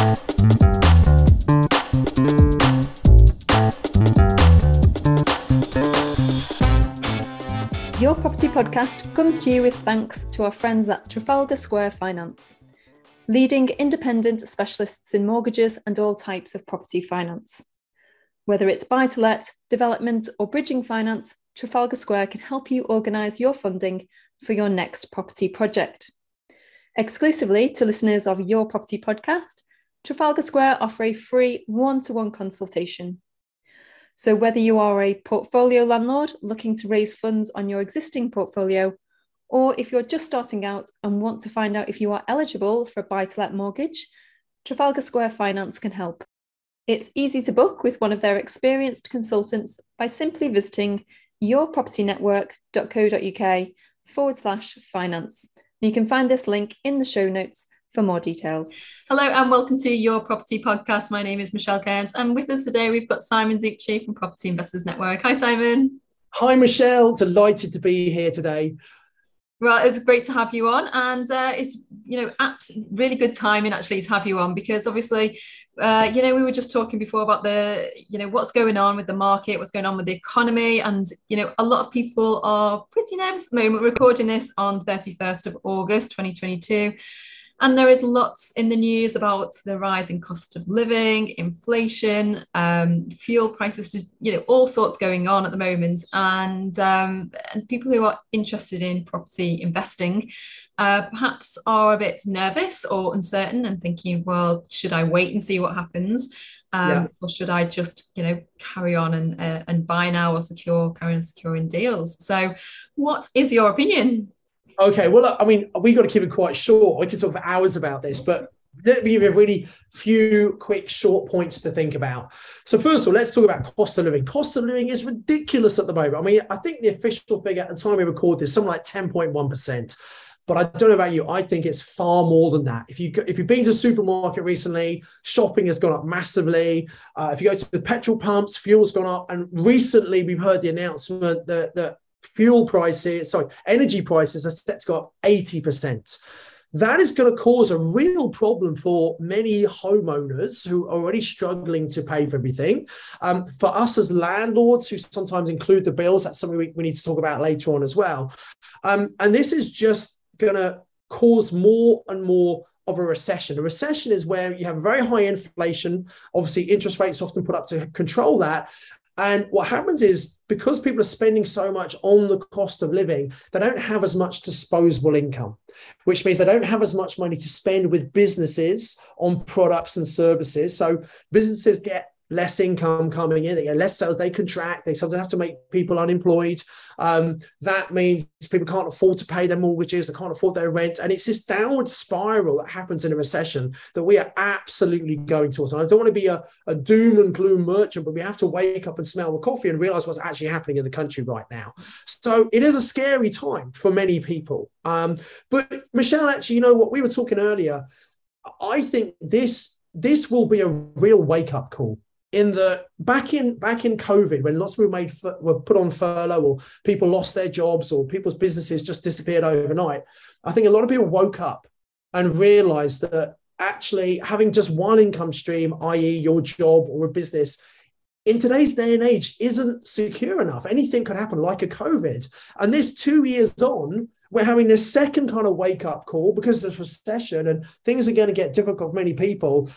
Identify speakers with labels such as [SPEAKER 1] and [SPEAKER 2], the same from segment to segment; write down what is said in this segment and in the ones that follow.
[SPEAKER 1] Your Property Podcast comes to you with thanks to our friends at Trafalgar Square Finance, leading independent specialists in mortgages and all types of property finance. Whether it's buy to let, development, or bridging finance, Trafalgar Square can help you organise your funding for your next property project. Exclusively to listeners of Your Property Podcast, Trafalgar Square offer a free one to one consultation. So, whether you are a portfolio landlord looking to raise funds on your existing portfolio, or if you're just starting out and want to find out if you are eligible for a buy to let mortgage, Trafalgar Square Finance can help. It's easy to book with one of their experienced consultants by simply visiting yourpropertynetwork.co.uk forward slash finance. You can find this link in the show notes for more details.
[SPEAKER 2] Hello and welcome to Your Property Podcast. My name is Michelle Cairns and with us today we've got Simon Zutshi from Property Investors Network. Hi Simon.
[SPEAKER 3] Hi Michelle, delighted to be here today.
[SPEAKER 2] Well, it's great to have you on, and uh, it's you know abs- really good timing actually to have you on because obviously, uh, you know, we were just talking before about the you know what's going on with the market, what's going on with the economy, and you know a lot of people are pretty nervous at the moment. Recording this on thirty first of August, twenty twenty two. And there is lots in the news about the rising cost of living, inflation, um, fuel prices, just you know, all sorts going on at the moment. And um, and people who are interested in property investing uh, perhaps are a bit nervous or uncertain and thinking, well, should I wait and see what happens? Um, yeah. or should I just, you know, carry on and uh, and buy now or secure, carry on securing deals? So, what is your opinion?
[SPEAKER 3] Okay, well, I mean, we've got to keep it quite short. We could talk for hours about this, but let me give you a really few quick short points to think about. So first of all, let's talk about cost of living. Cost of living is ridiculous at the moment. I mean, I think the official figure at the time we record this, something like 10.1%. But I don't know about you. I think it's far more than that. If you if you've been to a supermarket recently, shopping has gone up massively. Uh, if you go to the petrol pumps, fuel's gone up. And recently, we've heard the announcement that that fuel prices, sorry, energy prices are set to go up 80%. That is going to cause a real problem for many homeowners who are already struggling to pay for everything. Um, for us as landlords who sometimes include the bills, that's something we, we need to talk about later on as well. Um, and this is just going to cause more and more of a recession. A recession is where you have very high inflation. Obviously, interest rates often put up to control that. And what happens is because people are spending so much on the cost of living, they don't have as much disposable income, which means they don't have as much money to spend with businesses on products and services. So businesses get less income coming in, they get less sales, they contract, they sometimes have to make people unemployed. Um, that means people can't afford to pay their mortgages, they can't afford their rent. And it's this downward spiral that happens in a recession that we are absolutely going towards. And I don't want to be a, a doom and gloom merchant, but we have to wake up and smell the coffee and realize what's actually happening in the country right now. So it is a scary time for many people. Um, but Michelle, actually, you know what? We were talking earlier. I think this this will be a real wake up call in the back in back in COVID, when lots of people made were put on furlough, or people lost their jobs, or people's businesses just disappeared overnight, I think a lot of people woke up and realized that actually having just one income stream, i.e., your job or a business, in today's day and age, isn't secure enough. Anything could happen, like a COVID. And this two years on, we're having this second kind of wake up call because there's recession and things are going to get difficult for many people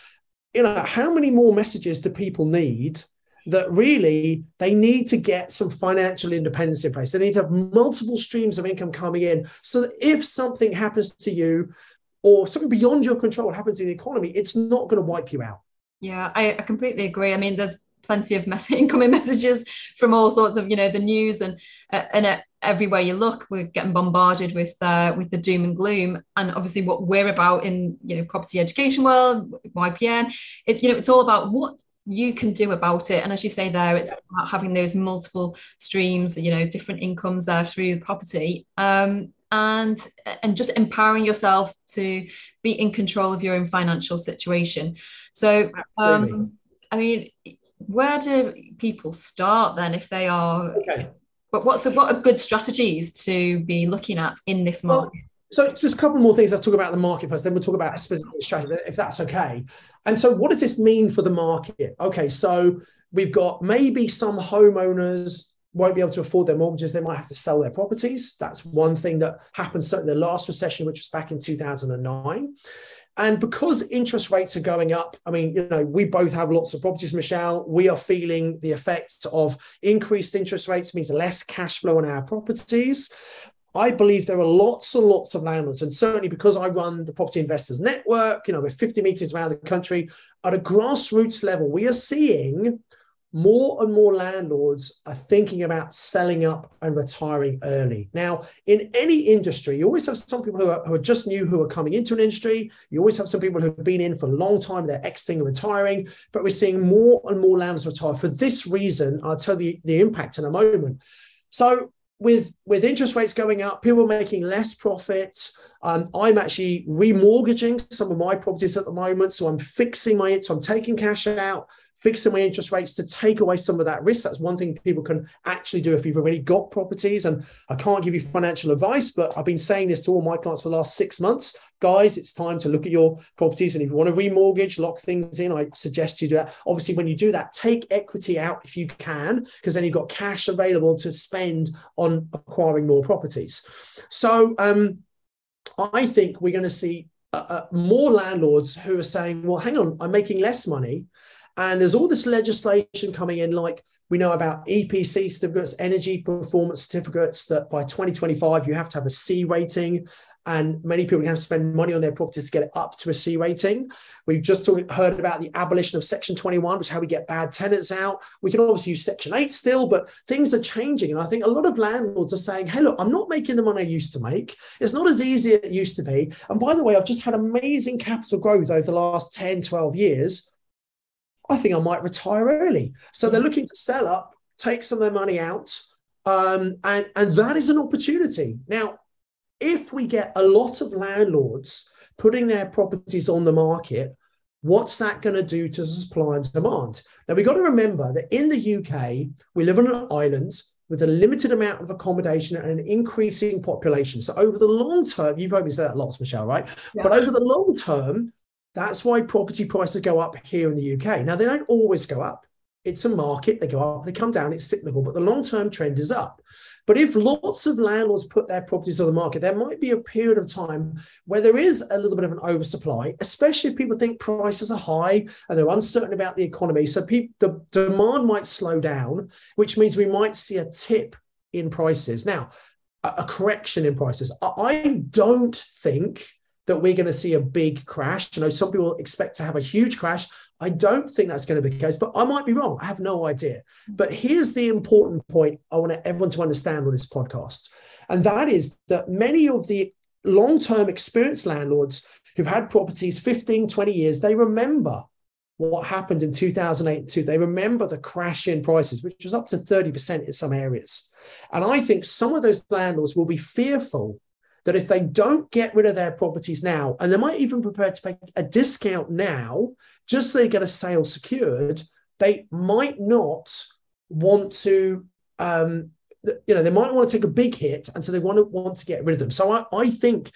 [SPEAKER 3] you know, how many more messages do people need that really they need to get some financial independence in place? They need to have multiple streams of income coming in so that if something happens to you or something beyond your control happens in the economy, it's not going to wipe you out.
[SPEAKER 2] Yeah, I, I completely agree. I mean, there's plenty of mess- incoming messages from all sorts of you know the news and and everywhere you look we're getting bombarded with uh, with the doom and gloom. And obviously what we're about in you know property education world YPN it you know it's all about what you can do about it. And as you say there it's about having those multiple streams you know different incomes there through the property. Um, and and just empowering yourself to be in control of your own financial situation. So um, i mean where do people start then if they are okay. But what's a, what are good strategies to be looking at in this market
[SPEAKER 3] well, So just a couple more things. Let's talk about the market first. Then we'll talk about a specific strategy, if that's okay. And so, what does this mean for the market? Okay, so we've got maybe some homeowners won't be able to afford their mortgages. They might have to sell their properties. That's one thing that happened certainly the last recession, which was back in 2009. And because interest rates are going up, I mean, you know, we both have lots of properties, Michelle. We are feeling the effects of increased interest rates means less cash flow on our properties. I believe there are lots and lots of landlords, and certainly because I run the Property Investors Network, you know, we're 50 meetings around the country, at a grassroots level, we are seeing more and more landlords are thinking about selling up and retiring early. Now, in any industry, you always have some people who are, who are just new who are coming into an industry. You always have some people who have been in for a long time, they're exiting and retiring, but we're seeing more and more landlords retire for this reason. I'll tell you the, impact in a moment. So with with interest rates going up, people making less profits. Um, I'm actually remortgaging some of my properties at the moment, so I'm fixing my so I'm taking cash out fixing my interest rates to take away some of that risk. That's one thing people can actually do if you've already got properties. And I can't give you financial advice, but I've been saying this to all my clients for the last six months. Guys, it's time to look at your properties. And if you want to remortgage, lock things in, I suggest you do that. Obviously, when you do that, take equity out if you can, because then you've got cash available to spend on acquiring more properties. So um, I think we're going to see uh, uh, more landlords who are saying, well, hang on, I'm making less money and there's all this legislation coming in, like we know about EPC certificates, energy performance certificates, that by 2025 you have to have a C rating. And many people have to spend money on their properties to get it up to a C rating. We've just talk, heard about the abolition of Section 21, which is how we get bad tenants out. We can obviously use Section 8 still, but things are changing. And I think a lot of landlords are saying, hey, look, I'm not making the money I used to make. It's not as easy as it used to be. And by the way, I've just had amazing capital growth over the last 10, 12 years. I think I might retire early. So they're looking to sell up, take some of their money out, um, and and that is an opportunity. Now, if we get a lot of landlords putting their properties on the market, what's that going to do to supply and demand? Now we've got to remember that in the UK we live on an island with a limited amount of accommodation and an increasing population. So over the long term, you've probably said that lots, Michelle, right? Yeah. But over the long term, that's why property prices go up here in the UK. Now, they don't always go up. It's a market, they go up, they come down, it's cyclical, but the long term trend is up. But if lots of landlords put their properties on the market, there might be a period of time where there is a little bit of an oversupply, especially if people think prices are high and they're uncertain about the economy. So people, the demand might slow down, which means we might see a tip in prices. Now, a, a correction in prices. I don't think that we're going to see a big crash. You know, some people expect to have a huge crash. I don't think that's going to be the case, but I might be wrong. I have no idea. But here's the important point I want everyone to understand on this podcast. And that is that many of the long term experienced landlords who've had properties 15, 20 years, they remember what happened in 2008 too. They remember the crash in prices, which was up to 30% in some areas. And I think some of those landlords will be fearful that if they don't get rid of their properties now, and they might even prepare to pay a discount now, just so they get a sale secured, they might not want to um, you know they might want to take a big hit and so they want to want to get rid of them. So i, I think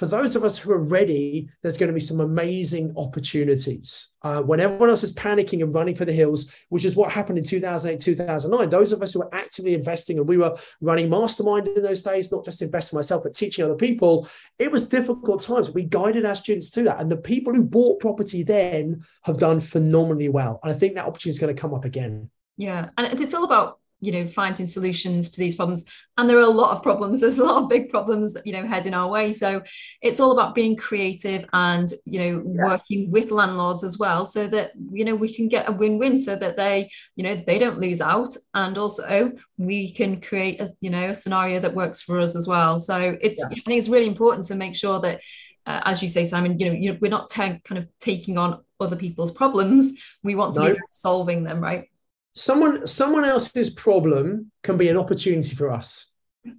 [SPEAKER 3] for those of us who are ready, there's going to be some amazing opportunities. Uh, when everyone else is panicking and running for the hills, which is what happened in 2008, 2009, those of us who were actively investing and we were running mastermind in those days, not just investing myself, but teaching other people, it was difficult times. We guided our students through that. And the people who bought property then have done phenomenally well. And I think that opportunity is going to come up again.
[SPEAKER 2] Yeah. And it's all about you know finding solutions to these problems. And there are a lot of problems. There's a lot of big problems you know heading our way. So it's all about being creative and you know yeah. working with landlords as well so that you know we can get a win-win so that they you know they don't lose out. And also we can create a you know a scenario that works for us as well. So it's yeah. i think it's really important to make sure that uh, as you say simon you know, you know we're not kind of taking on other people's problems. We want to no. be solving them right
[SPEAKER 3] someone someone else's problem can be an opportunity for us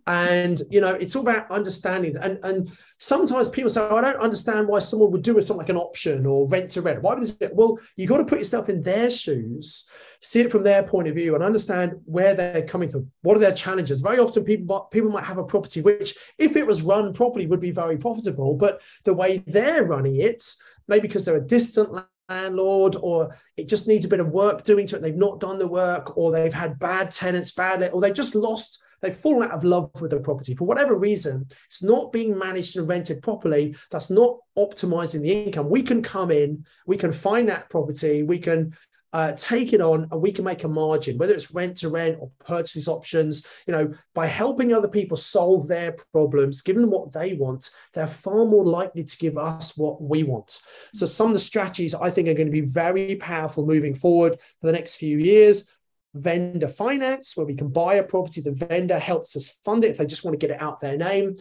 [SPEAKER 3] And you know, it's all about understanding. And and sometimes people say, oh, I don't understand why someone would do it something like an option or rent to rent. Why would this? Well, you got to put yourself in their shoes, see it from their point of view, and understand where they're coming from. What are their challenges? Very often, people people might have a property which, if it was run properly, would be very profitable, but the way they're running it, maybe because they're a distant landlord or it just needs a bit of work doing to it. They've not done the work or they've had bad tenants bad or they've just lost they've fallen out of love with the property. For whatever reason it's not being managed and rented properly. That's not optimizing the income. We can come in we can find that property we can uh, take it on and we can make a margin, whether it's rent to rent or purchase options, you know, by helping other people solve their problems, giving them what they want, they're far more likely to give us what we want. So some of the strategies I think are going to be very powerful moving forward for the next few years. Vendor finance, where we can buy a property, the vendor helps us fund it if they just want to get it out their name.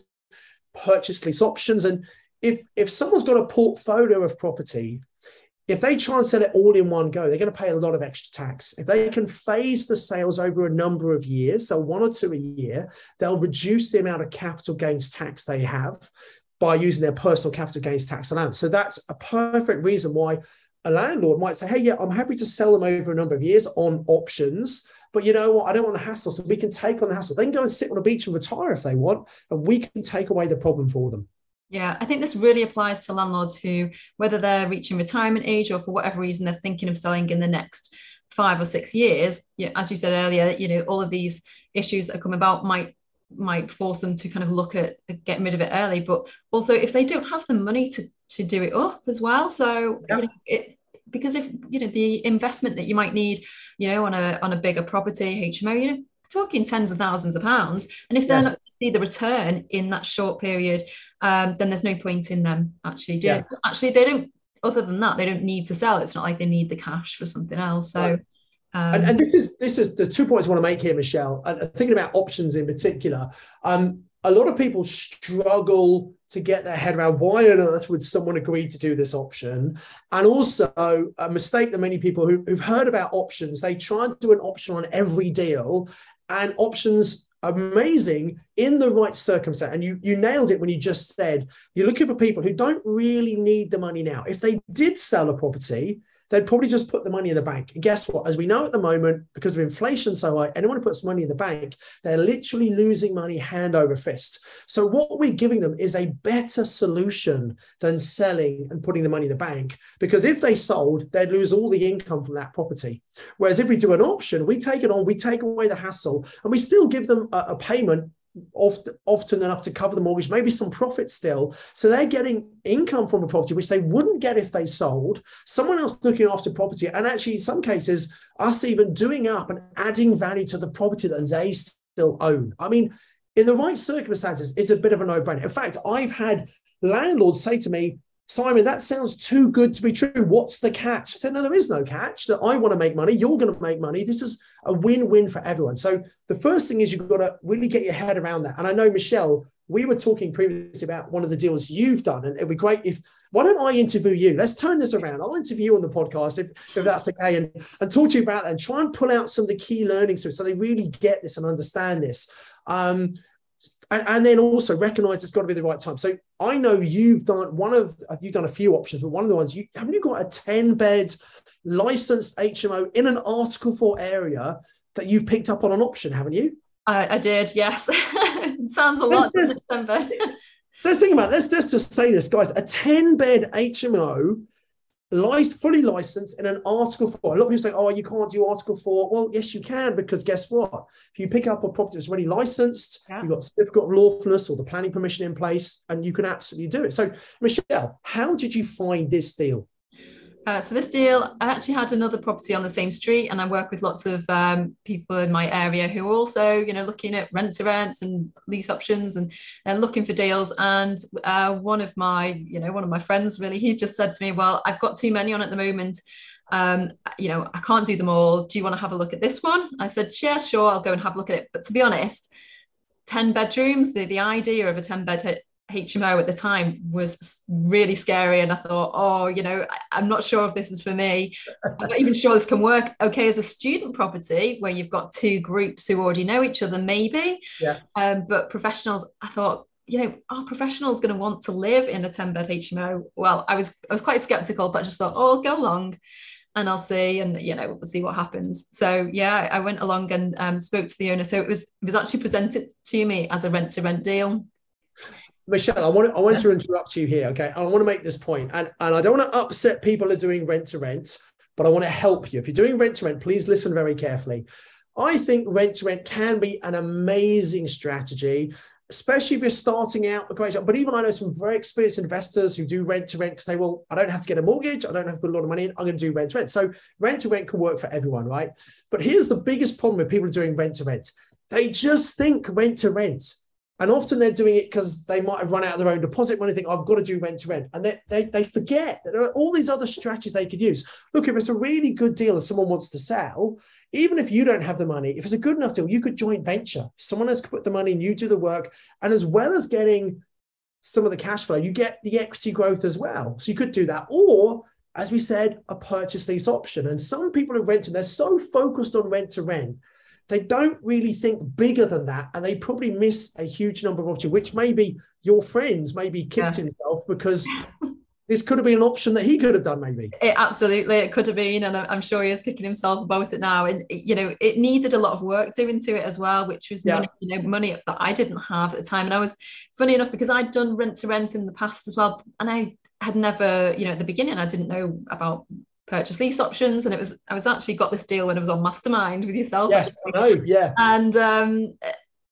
[SPEAKER 3] Purchase lease options. And if if someone's got a portfolio of property if they try and sell it all in one go, they're going to pay a lot of extra tax. If they can phase the sales over a number of years, so one or two a year, they'll reduce the amount of capital gains tax they have by using their personal capital gains tax allowance. So that's a perfect reason why a landlord might say, hey, yeah, I'm happy to sell them over a number of years on options. But you know what? I don't want the hassle. So we can take on the hassle. They can go and sit on a beach and retire if they want, and we can take away the problem for them.
[SPEAKER 2] Yeah, I think this really applies to landlords who, whether they're reaching retirement age or for whatever reason they're thinking of selling in the next five or six years. Yeah, as you said earlier, you know, all of these issues that come about might might force them to kind of look at getting rid of it early. But also, if they don't have the money to to do it up as well, so yeah. you know, it because if you know the investment that you might need, you know, on a on a bigger property HMO, you know, talking tens of thousands of pounds, and if they're yes. not see the return in that short period um, then there's no point in them actually doing. Yeah. Actually, they don't. Other than that, they don't need to sell. It's not like they need the cash for something else. So. Right.
[SPEAKER 3] Um, and, and, this is this is the two points I want to make here, Michelle. And thinking about options in particular, um, a lot of people struggle to get their head around why on earth would someone agree to do this option, and also a mistake that many people who, who've heard about options they try and do an option on every deal, and options amazing in the right circumstance. And you you nailed it when you just said you're looking for people who don't really need the money now. If they did sell a property, they'd probably just put the money in the bank. And guess what? As we know at the moment, because of inflation so high, anyone who puts money in the bank, they're literally losing money hand over fist. So what we're giving them is a better solution than selling and putting the money in the bank. Because if they sold, they'd lose all the income from that property. Whereas if we do an option, we take it on, we take away the hassle, and we still give them a, a payment often, often enough to cover the mortgage, maybe some profit still. So they're getting income from a property which they wouldn't get if they sold. Someone else looking after property, and actually, in some cases, us even doing up and adding value to the property that they still own. I mean, in the right circumstances, it's a bit of a no-brainer. In fact, I've had landlords say to me, Simon, that sounds too good to be true. What's the catch? I said, No, there is no catch. That I want to make money. You're going to make money. This is a win win for everyone. So the first thing is you've got to really get your head around that. And I know, Michelle, we were talking previously about one of the deals you've done. And it'd be great if, why don't I interview you? Let's turn this around. I'll interview you on the podcast if, if that's okay and, and talk to you about that and try and pull out some of the key learnings so so they really get this and understand this. Um, and, and then also recognize it's got to be the right time. So I know you've done one of you've done a few options, but one of the ones you haven't you got a 10 bed licensed HMO in an Article 4 area that you've picked up on an option, haven't you?
[SPEAKER 2] I, I did, yes. sounds a lot, doesn't it, 10 bed?
[SPEAKER 3] so let's think about it. Let's, let's just say this, guys. A 10 bed HMO fully licensed in an Article 4. A lot of people say, oh, you can't do Article 4. Well, yes, you can, because guess what? If you pick up a property that's already licensed, yeah. you've got certificate of lawfulness or the planning permission in place, and you can absolutely do it. So, Michelle, how did you find this deal?
[SPEAKER 2] Uh, so this deal, I actually had another property on the same street, and I work with lots of um, people in my area who are also, you know, looking at rent to rents and lease options and, and looking for deals. And uh, one of my, you know, one of my friends really, he just said to me, "Well, I've got too many on at the moment. Um, you know, I can't do them all. Do you want to have a look at this one?" I said, "Yeah, sure. I'll go and have a look at it." But to be honest, ten bedrooms, the the idea of a ten bed HMO at the time was really scary. And I thought, oh, you know, I, am not sure if this is for me. I'm not even sure this can work okay as a student property where you've got two groups who already know each other, maybe.
[SPEAKER 3] Yeah.
[SPEAKER 2] Um, but professionals, I thought, you know, are professionals going to want to live in a 10 bed HMO? Well, I was I was quite skeptical, but I just thought, oh, I'll go along and I'll see and you know we'll see what happens. So yeah, I went along and um, spoke to the owner. So it was it was actually presented to me as a rent to rent deal.
[SPEAKER 3] Michelle, I want to, I want to interrupt you here. Okay, I want to make this point, and and I don't want to upset people who are doing rent to rent, but I want to help you. If you're doing rent to rent, please listen very carefully. I think rent to rent can be an amazing strategy especially if you're starting out a great job. But even I know some very experienced investors who do rent to rent because they well, I don't have to get a mortgage, I don't have to put a lot of money in, I'm going to do rent to rent. So rent to rent can work for everyone, right? But here's the biggest problem with people doing rent to rent. They just think rent to rent. And often they're doing it because they might have run out of their own deposit money, think, I've got to do rent to rent. And they, they, they forget that there are all these other strategies they could use. Look, if it's a really good deal and someone wants to sell, even if you don't have the money, if it's a good enough deal, you could joint venture. Someone else could put the money and you do the work. And as well as getting some of the cash flow, you get the equity growth as well. So you could do that. Or, as we said, a purchase lease option. And some people who rent, and they're so focused on rent to rent, they don't really think bigger than that. And they probably miss a huge number of opportunities, which maybe your friends maybe kicked yeah. himself because this could have been an option that he could have done maybe
[SPEAKER 2] it absolutely it could have been and i'm sure he is kicking himself about it now and you know it needed a lot of work doing to it as well which was yeah. money you know money that i didn't have at the time and i was funny enough because i'd done rent to rent in the past as well and i had never you know at the beginning i didn't know about purchase lease options and it was i was actually got this deal when i was on mastermind with yourself.
[SPEAKER 3] Yes i know yeah.
[SPEAKER 2] And um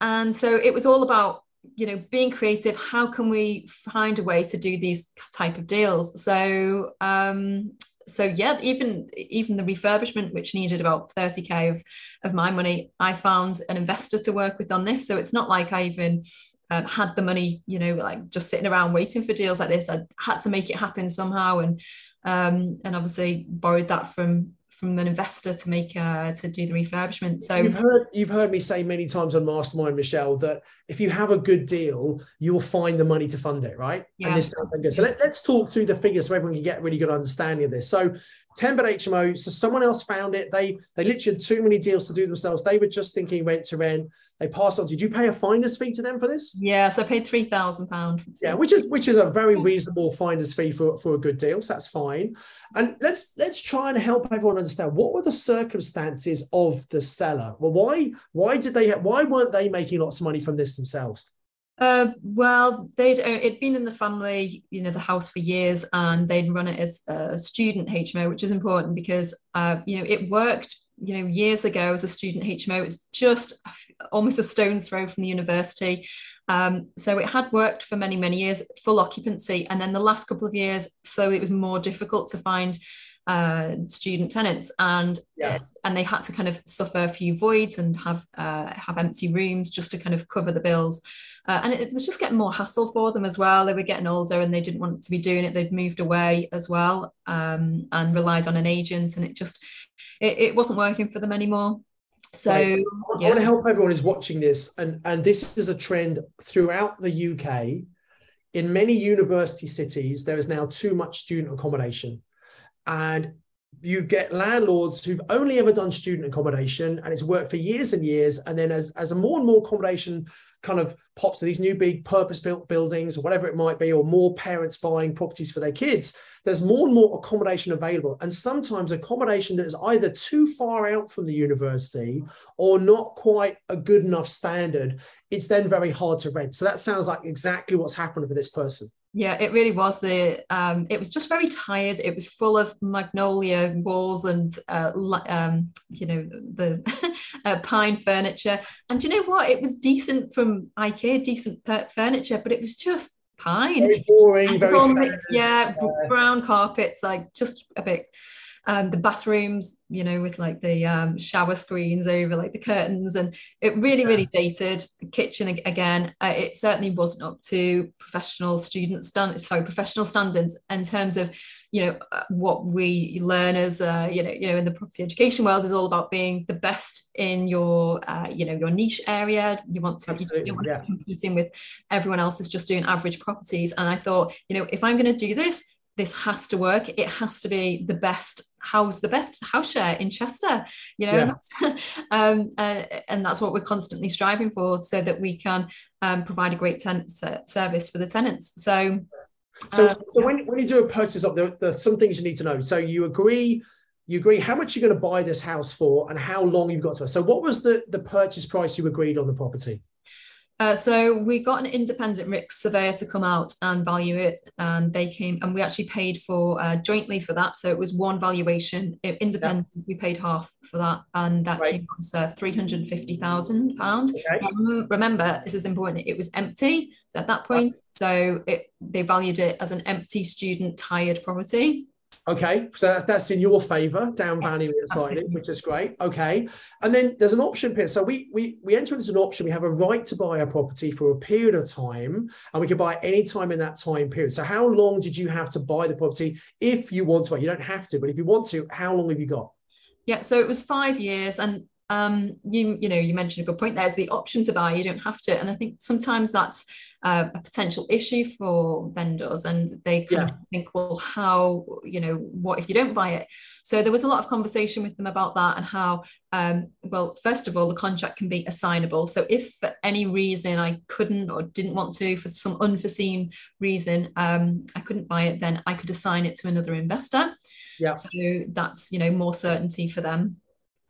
[SPEAKER 2] and so it was all about you know being creative. How can we find a way to do these type of deals? So um so yeah even even the refurbishment which needed about 30k of of my money i found an investor to work with on this. So it's not like i even um, had the money you know like just sitting around waiting for deals like this. I had to make it happen somehow. And um and obviously borrowed that from from an investor to make uh, to do the refurbishment. So
[SPEAKER 3] you've heard you've heard me say many times on Mastermind, Michelle, that if you have a good deal, you'll find the money to fund it, right? Yeah. And this sounds good. So let, us talk through the figures so everyone can get a really good understanding of this. So 10 bed HMO. So someone else found it. They they literally had too many deals to do themselves. They were just thinking rent to rent. They passed on. Did you pay a finder's fee to them for this?
[SPEAKER 2] Yeah, so I paid three thousand pounds.
[SPEAKER 3] Yeah, which is which is a very reasonable finder's fee for, for a good deal. So that's fine. And let's let's try and help everyone understand what were the circumstances of the seller. Well, why why did they why weren't they making lots of money from this themselves?
[SPEAKER 2] Uh, well, they'd uh, it'd been in the family, you know, the house for years, and they'd run it as a student HMO, which is important because, uh, you know, it worked you know years ago as a student HMO. It's just almost a stone's throw from the university. Um, so it had worked for many many years, full occupancy, and then the last couple of years, so it was more difficult to find uh, student tenants, and yeah. and they had to kind of suffer a few voids and have uh, have empty rooms just to kind of cover the bills. Uh, and it was just getting more hassle for them as well. They were getting older and they didn't want to be doing it. They'd moved away as well um, and relied on an agent, and it just it, it wasn't working for them anymore. So.
[SPEAKER 3] I, yeah. want to help everyone who's watching this, and and this is a trend throughout the UK. In many university cities, there is now too much student accommodation, and you get landlords who've only ever done student accommodation and it's worked for years and years and then as, as a more and more accommodation kind of pops to these new big purpose built buildings or whatever it might be, or more parents buying properties for their kids, there's more and more accommodation available. And sometimes accommodation that is either too far out from the university or not quite a good enough standard, it's then very hard to rent. So that sounds like exactly what's happened for this person.
[SPEAKER 2] Yeah, it really was the. Um, it was just very tired. It was full of magnolia walls and, uh, um, you know, the uh, pine furniture. And you know what? It was decent from IKEA, decent furniture, but it was just pine.
[SPEAKER 3] Very boring. Very
[SPEAKER 2] yeah, brown carpets, like just a bit. Um, the bathrooms, you know, with like the um, shower screens over like the curtains, and it really, really dated. The kitchen again, uh, it certainly wasn't up to professional student standards. Sorry, professional standards in terms of you know uh, what we learn as uh, you know you know in the property education world is all about being the best in your uh, you know your niche area you want to Absolutely, you want yeah. to be competing with everyone else is just doing average properties and i thought you know if i'm going to do this this has to work it has to be the best house the best house share in chester you know yeah. and, um, uh, and that's what we're constantly striving for so that we can um, provide a great tenant service for the tenants so
[SPEAKER 3] so, uh, so when, when you do a purchase up there, there's some things you need to know. So you agree, you agree how much you're going to buy this house for and how long you've got to. So what was the, the purchase price you agreed on the property?
[SPEAKER 2] Uh, so we got an independent RICS surveyor to come out and value it, and they came and we actually paid for uh, jointly for that. So it was one valuation, independent. Yeah. We paid half for that, and that right. came as uh, three hundred fifty thousand pounds. Okay. Um, remember, this is important. It was empty at that point, so it they valued it as an empty student tired property.
[SPEAKER 3] Okay, so that's that's in your favour, down yes, value slightly, which is great. Okay, and then there's an option here. So we we we enter into an option. We have a right to buy a property for a period of time, and we can buy any time in that time period. So how long did you have to buy the property if you want to? You don't have to, but if you want to, how long have you got?
[SPEAKER 2] Yeah, so it was five years, and um, you you know you mentioned a good point. There's the option to buy. You don't have to, and I think sometimes that's uh, a potential issue for vendors, and they kind yeah. of think, well, how you know what if you don't buy it? So there was a lot of conversation with them about that and how, um, well, first of all, the contract can be assignable. So if for any reason I couldn't or didn't want to, for some unforeseen reason, um, I couldn't buy it, then I could assign it to another investor. Yeah. So that's you know more certainty for them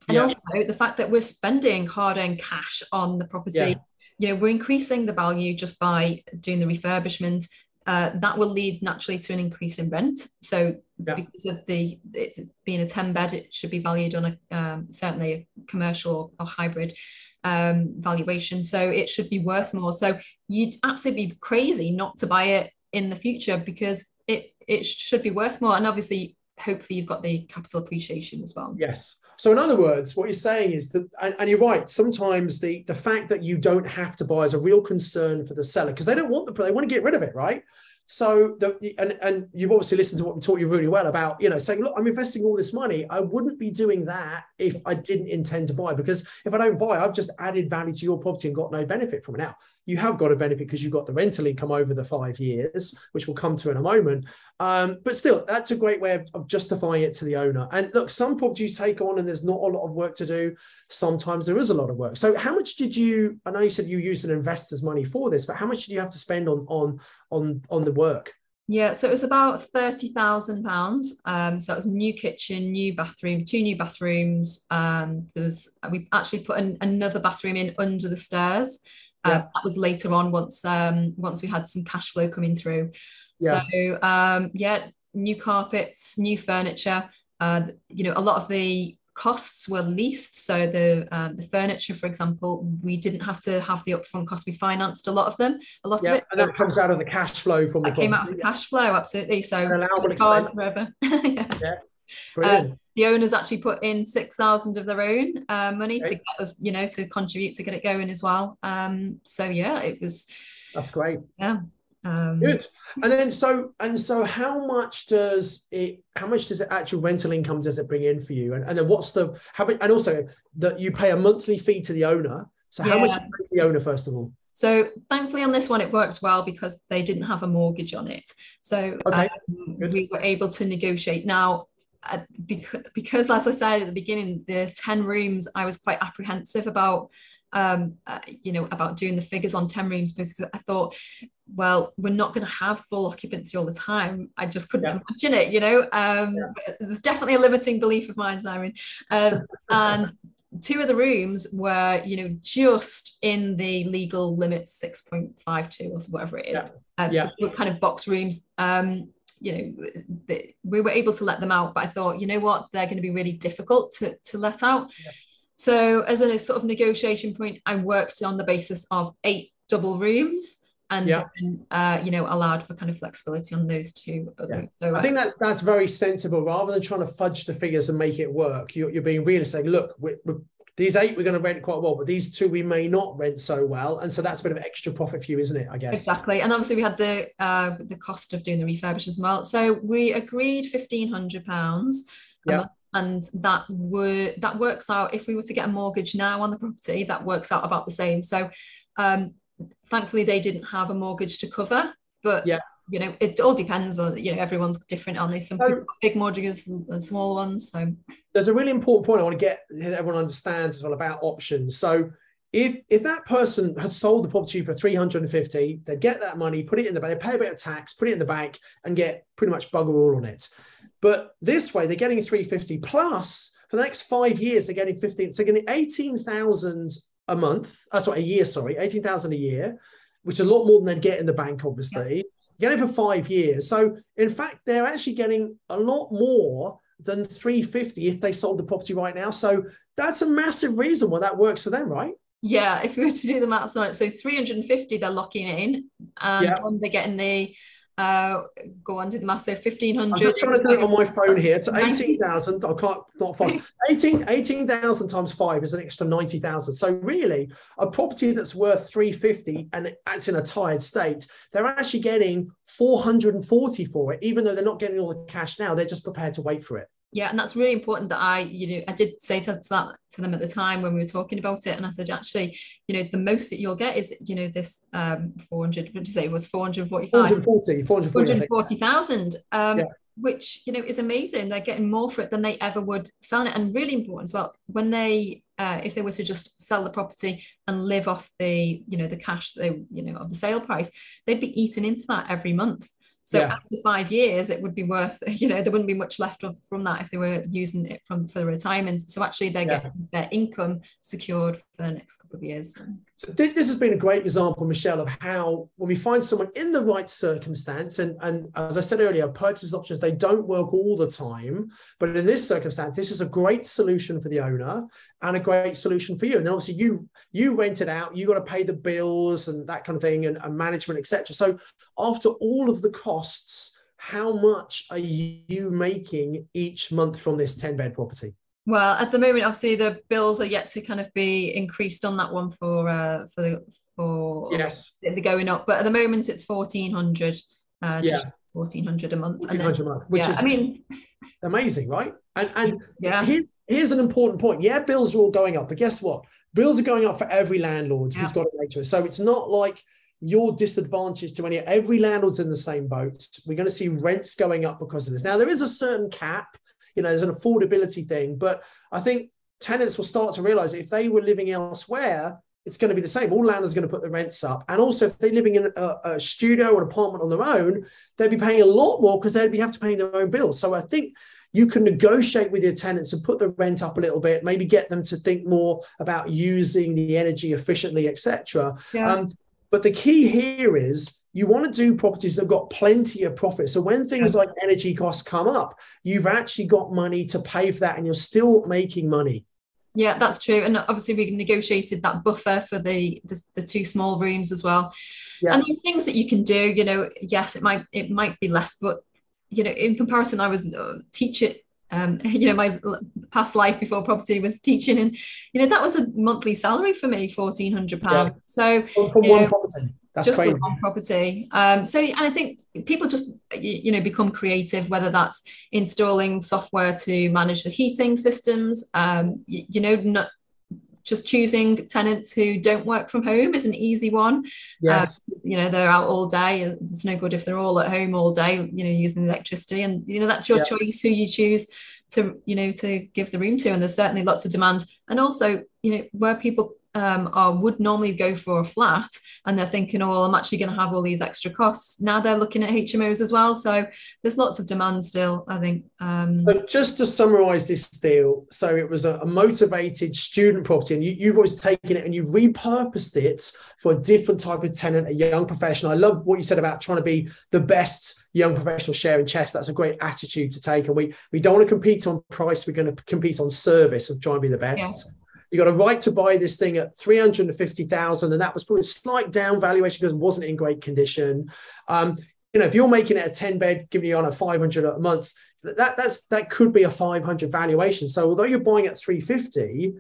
[SPEAKER 2] and yeah. also the fact that we're spending hard-earned cash on the property yeah. You know we're increasing the value just by doing the refurbishment. Uh, that will lead naturally to an increase in rent. So yeah. because of the it's being a 10 bed it should be valued on a um, certainly a commercial or hybrid um, valuation. So it should be worth more. So you'd absolutely be crazy not to buy it in the future because it it should be worth more. And obviously hopefully you've got the capital appreciation as well.
[SPEAKER 3] Yes so in other words, what you're saying is that, and, and, you're right. Sometimes the the fact that you don't have to buy is a real concern for the seller because they don't want the they want to get rid of it, right? So the, and and you've obviously listened to what we taught you really well about, you know, saying, look, I'm investing all this money. I wouldn't be doing that if I didn't intend to buy because if I don't buy, I've just added value to your property and got no benefit from it. Now you have got a benefit because you've got the rental income over the five years, which we'll come to in a moment. Um, but still, that's a great way of, of, justifying it to the owner. And look, some properties you take on and there's not a lot of work to do. Sometimes there is a lot of work. So how much did you, I know you said you used an investor's money for this, but how much did you have to spend on on on on the work?
[SPEAKER 2] Yeah, so it was about thirty thousand um, pounds. So it was new kitchen, new bathroom, two new bathrooms. Um, there was we actually put an, another bathroom in under the stairs. Uh, yeah. that was later on once um, once we had some cash flow coming through. Yeah. So um, yeah, new carpets, new furniture. Uh, you know, a lot of the costs were leased. So the uh, the furniture, for example, we didn't have to have the upfront cost. We financed a lot of them. A lot
[SPEAKER 3] yeah,
[SPEAKER 2] of it.
[SPEAKER 3] And that comes out of the cash flow from
[SPEAKER 2] the. came out of the cash flow, absolutely. So the card, forever. yeah. yeah. Uh, the owners actually put in six thousand of their own uh, money to get us, you know, to contribute to get it going as well. Um, so yeah, it was.
[SPEAKER 3] That's great.
[SPEAKER 2] Yeah. Um,
[SPEAKER 3] Good. And then so and so, how much does it? How much does it actual rental income does it bring in for you? And, and then what's the how? And also that you pay a monthly fee to the owner. So how yeah. much to the owner first of all?
[SPEAKER 2] So thankfully on this one it worked well because they didn't have a mortgage on it. So okay. um, we were able to negotiate. Now uh, because, because as I said at the beginning, the 10 rooms, I was quite apprehensive about, um, uh, you know, about doing the figures on 10 rooms because I thought, well, we're not going to have full occupancy all the time. I just couldn't yeah. imagine it, you know. Um, yeah. It was definitely a limiting belief of mine, Simon. Um, and two of the rooms were, you know, just in the legal limits, 6.52 or whatever it is. Yeah. Um, yeah. So kind of box rooms. Um, you know the, we were able to let them out but i thought you know what they're going to be really difficult to, to let out. So as a sort of negotiation point i worked on the basis of eight double rooms and
[SPEAKER 3] Yeah.
[SPEAKER 2] then, uh, you know allowed for kind of flexibility on those two. other-
[SPEAKER 3] Yeah.
[SPEAKER 2] So
[SPEAKER 3] I think that's that's very sensible. Rather than trying to fudge the figures and make it work, you're, you're being realistic. Look, we we these eight we're going to rent quite well, but these two we may not rent so well, and so that's a bit of extra profit for you, isn't it? I guess.
[SPEAKER 2] Exactly, and obviously we had the uh, the cost of doing the refurbish as well. So we agreed fifteen hundred pounds,
[SPEAKER 3] Yeah.
[SPEAKER 2] And that were that works out. If we were to get a mortgage now on the property, that works out about the same. So, um, thankfully they didn't have a mortgage to cover, but
[SPEAKER 3] Yeah.
[SPEAKER 2] you know it all depends on you know everyone's different on this. Some
[SPEAKER 3] So-
[SPEAKER 2] big mortgages and small ones. So
[SPEAKER 3] there's a really important point I want to get everyone understands as well about options. So if if that person had sold the property for 350, they'd get that money, put it in the bank, they pay a bit of tax, put it in the bank, and get pretty much bugger all on it. But this way, they're getting 350 plus for the next five years, they're getting 15, so they're getting 18,000 a month. Uh, sorry, a year, sorry, 18,000 a year, which is a lot more than they'd get in the bank, obviously. Get it for five years. So in fact, they're actually getting a lot more than 350 if they sold the property right now. So that's a massive reason why that works for them, right?
[SPEAKER 2] yeah, if we were to do the maths on it, so 350 they're locking in, and
[SPEAKER 3] Yeah.
[SPEAKER 2] they're getting the uh go on do the maths, so
[SPEAKER 3] I'm just trying to do it on my phone here. So 18,000, I can't, not fast. 18 18,000 times five is an extra 90,000. So really, a property that's worth 350 and it's in a tired state, they're actually getting 440 for it, even though they're not getting all the cash now. They're just prepared to wait for it.
[SPEAKER 2] Yeah, and that's really important that I, you know, I did say that to that to them at the time when we were talking about it, and I said actually, you know, the most that you'll get is, you know, this um 400. What did you say? It was 445.
[SPEAKER 3] 440, 440, I think.
[SPEAKER 2] 440,000, um,
[SPEAKER 3] Yeah.
[SPEAKER 2] which you know is amazing. They're getting more for it than they ever would selling it, and really important as well. When they, uh, if they were to just sell the property and live off the, you know, the cash that they, you know, of the sale price, they'd be eating into that every month. So
[SPEAKER 3] Yeah.
[SPEAKER 2] after five years, it would be worth, you know, there wouldn't be much left of from that if they were using it from for the retirement. So actually, they're
[SPEAKER 3] Yeah.
[SPEAKER 2] getting their income secured for the next couple of years.
[SPEAKER 3] So this, this has been a great example, Michelle, of how when we find someone in the right circumstance, and, and as I said earlier, purchase options, they don't work all the time. But in this circumstance, this is a great solution for the owner and a great solution for you. And then obviously you you rent it out, you got to pay the bills and that kind of thing and, and management, etc. So after all of the costs, how much are you making each month from this 10-bed property?
[SPEAKER 2] Well, at the moment, obviously, the bills are yet to kind of be increased on that one for uh, for the for
[SPEAKER 3] Yes.
[SPEAKER 2] they're going up. But at the moment, it's fourteen hundred. Uh,
[SPEAKER 3] Yeah.
[SPEAKER 2] fourteen hundred a month. And then,
[SPEAKER 3] a month, which
[SPEAKER 2] yeah,
[SPEAKER 3] is
[SPEAKER 2] I mean,
[SPEAKER 3] amazing, right? And and
[SPEAKER 2] yeah,
[SPEAKER 3] Here- here's an important point. Yeah, bills are all going up, but guess what? Bills are going up for every landlord
[SPEAKER 2] Yeah.
[SPEAKER 3] who's got a rate So it's not like you're disadvantaged to any. Every landlord's in the same boat. We're going to see rents going up because of this. Now there is a certain cap. You know, there's an affordability thing, but I think tenants will start to realize if they were living elsewhere, it's going to be the same. All landlords are going to put the rents up, and also if they're living in a, a studio or an apartment on their own, they'd be paying a lot more because they'd be have to pay their own bills. So I think you can negotiate with your tenants and put the rent up a little bit, maybe get them to think more about using the energy efficiently, etc.
[SPEAKER 2] yeah.
[SPEAKER 3] Um, but the key here is you want to do properties that have got plenty of profit. So when things like energy costs come up, you've actually got money to pay for that, and you're still making money.
[SPEAKER 2] Yeah, that's true. And obviously, we negotiated that buffer for the the, the two small rooms as well.
[SPEAKER 3] Yeah.
[SPEAKER 2] And there are things that you can do. You know, yes, it might it might be less, but you know, in comparison, I was uh, teacher. Um, you know, my past life before property was teaching, and you know that was a monthly salary for me, fourteen hundred pounds. So
[SPEAKER 3] From, from
[SPEAKER 2] Yeah.
[SPEAKER 3] one property. That's
[SPEAKER 2] just
[SPEAKER 3] crazy.
[SPEAKER 2] for one property. Um, so, and I think people just, you know, become creative, whether that's installing software to manage the heating systems, um, y- you know, not just choosing tenants who don't work from home is an easy one.
[SPEAKER 3] Uh, yes.
[SPEAKER 2] You know, they're out all day. Uh, it's no good if they're all at home all day, you know, using electricity. And, you know, that's your
[SPEAKER 3] Yeah.
[SPEAKER 2] choice who you choose to, you know, to give the room to. And there's certainly lots of demand. And also, you know, where people um, are would normally go for a flat and they're thinking, oh, well, I'm actually going to have all these extra costs. Now they're looking at HMOs as well. So there's lots of demand still, I think. Um,
[SPEAKER 3] So just to summarize this deal, so it was a, a motivated student property, and you, you've always taken it and you repurposed it for a different type of tenant, a young professional. I love what you said about trying to be the best young professional share in Chester. That's a great attitude to take. And we we don't want to compete on price, we're going to compete on service and try and be the best. You got a right to buy this thing at 350,000 and that was probably a slight down valuation because it wasn't in great condition. Um, you know, if you're making it a 10 bed, giving you on a 500 a month, that that's that could be a 500 valuation. So although you're buying at 350,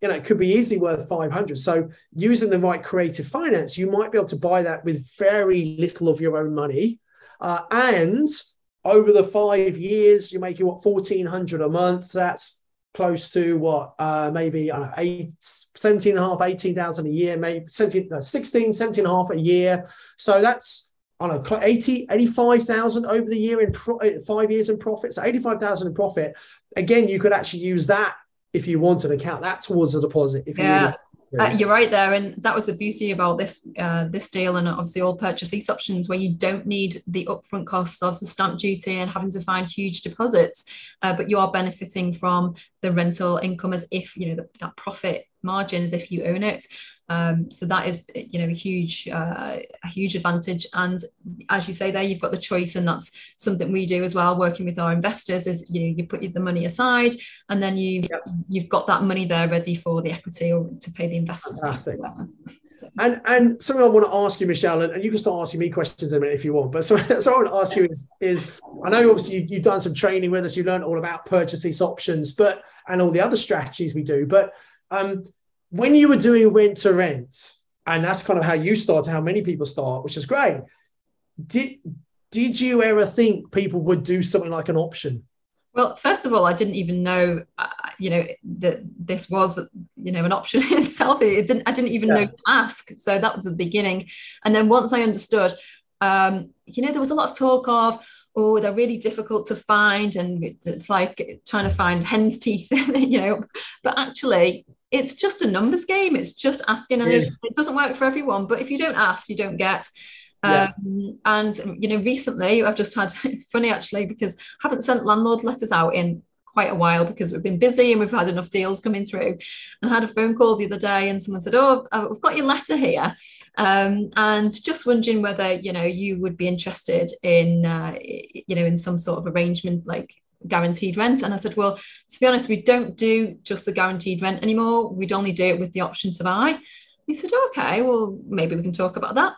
[SPEAKER 3] you know, it could be easily worth 500. So using the right creative finance, you might be able to buy that with very little of your own money. Uh, and over the five years, you're making what 1400 a month. That's close to what uh, maybe know, eight, 17 and a half, 18,000 a year, maybe 17, no, 16, 17 and a half a year. So that's I don't know, 80, 85,000 over the year in pro- uh, five years in profit. So 85,000 in profit. Again, you could actually use that if you wanted to count that towards a deposit. If
[SPEAKER 2] you yeah. Uh, you're right there, and that was the beauty about this uh, this deal, and obviously all purchase lease options, where you don't need the upfront costs of the stamp duty and having to find huge deposits, uh, but you are benefiting from the rental income as if you know the, that profit margin as if you own it. Um, so that is, you know, a huge, uh, a huge advantage. And as you say there, you've got the choice, and that's something we do as well, working with our investors. Is you know, you put the money aside, and then you've yep. you've got that money there ready for the equity or to pay the investors.
[SPEAKER 3] And and something I want to ask you, Michelle, and, and you can start asking me questions in a minute if you want. But so, so I want to ask you is is I know obviously you, have done some training with us, you learned all about purchase lease options, but and all the other strategies we do, but um, when you were doing rent to rent, and that's kind of how you started, how many people start, which is great. Did did you ever think people would do something like an option?
[SPEAKER 2] Well, first of all, I didn't even know, uh, you know, that this was, you know, an option in itself. It didn't. I didn't even yeah. know to ask. So that was the beginning. And then once I understood, um, you know, there was a lot of talk of, oh, they're really difficult to find, and it's like trying to find hen's teeth, you know. But actually, it's just a numbers game. It's just asking, and yes. it doesn't work for everyone. But if you don't ask, you don't get. Yeah. Um, and you know, recently I've just had funny actually because I haven't sent landlord letters out in quite a while because we've been busy and we've had enough deals coming through. And I had a phone call the other day, and someone said, "Oh, I've got your letter here," um, and just wondering whether you know you would be interested in uh, you know in some sort of arrangement like guaranteed rent. And I said, well, to be honest, we don't do just the guaranteed rent anymore. We'd only do it with the option to buy. He said, okay, well, maybe we can talk about that.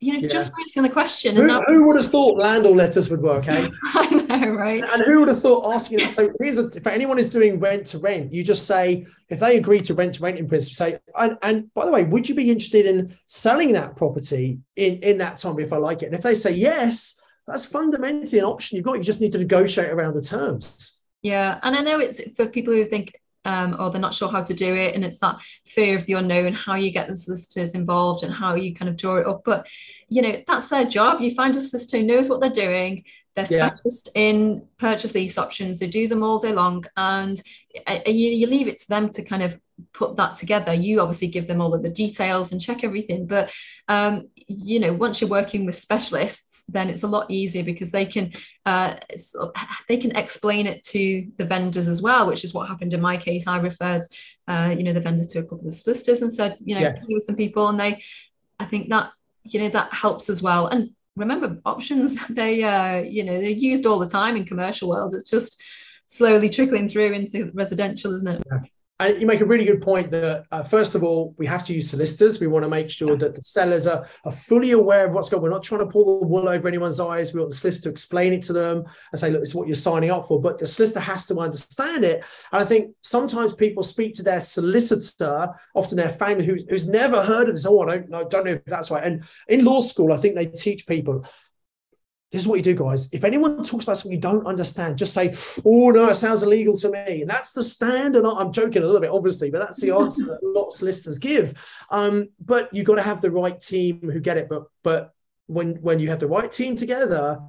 [SPEAKER 2] You know, yeah. just asking the question.
[SPEAKER 3] Who, who, would have thought landlord letters would work, eh?
[SPEAKER 2] I know, right?
[SPEAKER 3] And, and who would have thought asking that? So here's a, for anyone who's doing rent to rent, you just say, if they agree to rent to rent in principle, say, and, and by the way, would you be interested in selling that property in, in that time if I like it? And if they say yes, that's fundamentally an option you've got. You just need to negotiate around the terms.
[SPEAKER 2] Yeah. And I know it's for people who think, um, or they're not sure how to do it. And it's that fear of the unknown, how you get the solicitors involved and how you kind of draw it up. But, you know, that's their job. You find a solicitor who knows what they're doing. They're yeah. in purchase lease options. They do them all day long. And you, you leave it to them to kind of put that together you obviously give them all of the details and check everything but um, you know once you're working with specialists then it's a lot easier because they can uh, they can explain it to the vendors as well which is what happened in my case i referred uh, you know the vendor to a couple of solicitors and said you know yes. with some people and they i think that you know that helps as well and remember options they uh, you know they're used all the time in commercial worlds. It's just slowly trickling through into residential isn't it?
[SPEAKER 3] Yeah and you make a really good point that uh, first of all we have to use solicitors. We want to make sure that the sellers are, are fully aware of what's going on we're not trying to pull the wool over anyone's eyes. We want the solicitor to explain it to them and say look this is what you're signing up for. But the solicitor has to understand it. And i think sometimes people speak to their solicitor often their family who's, who's never heard of this. Oh i don't know don't know if that's right. And in law school i think they teach people this is what you do, guys. If anyone talks about something you don't understand, just say, "Oh no, it sounds illegal to me," and that's the standard. I'm joking a little bit, obviously, but that's the answer that lots of listeners give. Um, but you have got to have the right team who get it. But but when when you have the right team together,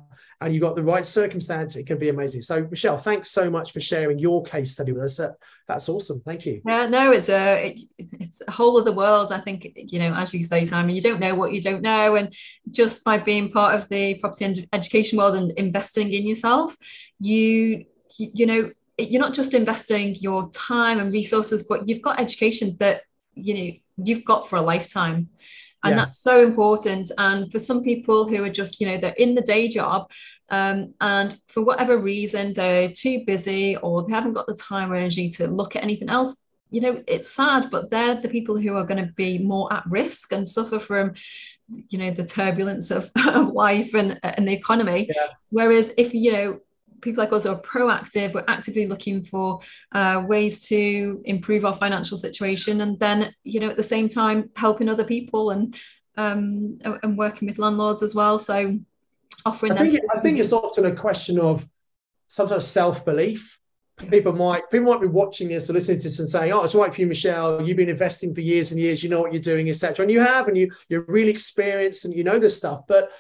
[SPEAKER 3] and you've got the right circumstance, it can be amazing. So, Michelle, thanks so much for sharing your case study with us. That's awesome. Thank you.
[SPEAKER 2] Yeah, no, it's a it's a whole other world. I think you know, as you say, Simon, you don't know what you don't know, and just by being part of the property and education world and investing in yourself, you you know, you're not just investing your time and resources, but you've got education that you know you've got for a lifetime and yeah. that's so important and for some people who are just you know they're in the day job um, and for whatever reason they're too busy or they haven't got the time or energy to look at anything else you know it's sad but they're the people who are going to be more at risk and suffer from you know the turbulence of, of life and and the economy yeah. whereas if you know people like us are proactive we're actively looking for uh, ways to improve our financial situation and then you know at the same time helping other people and um, and working with landlords as well so offering
[SPEAKER 3] I think, it, I think it's often a question of sometimes self-belief people might people might be watching this or listening to this and saying, "Oh, it's right for you, Michelle. You've been investing for years and years. You know what you're doing, etc." And you have, and you you're really experienced and you know this stuff. But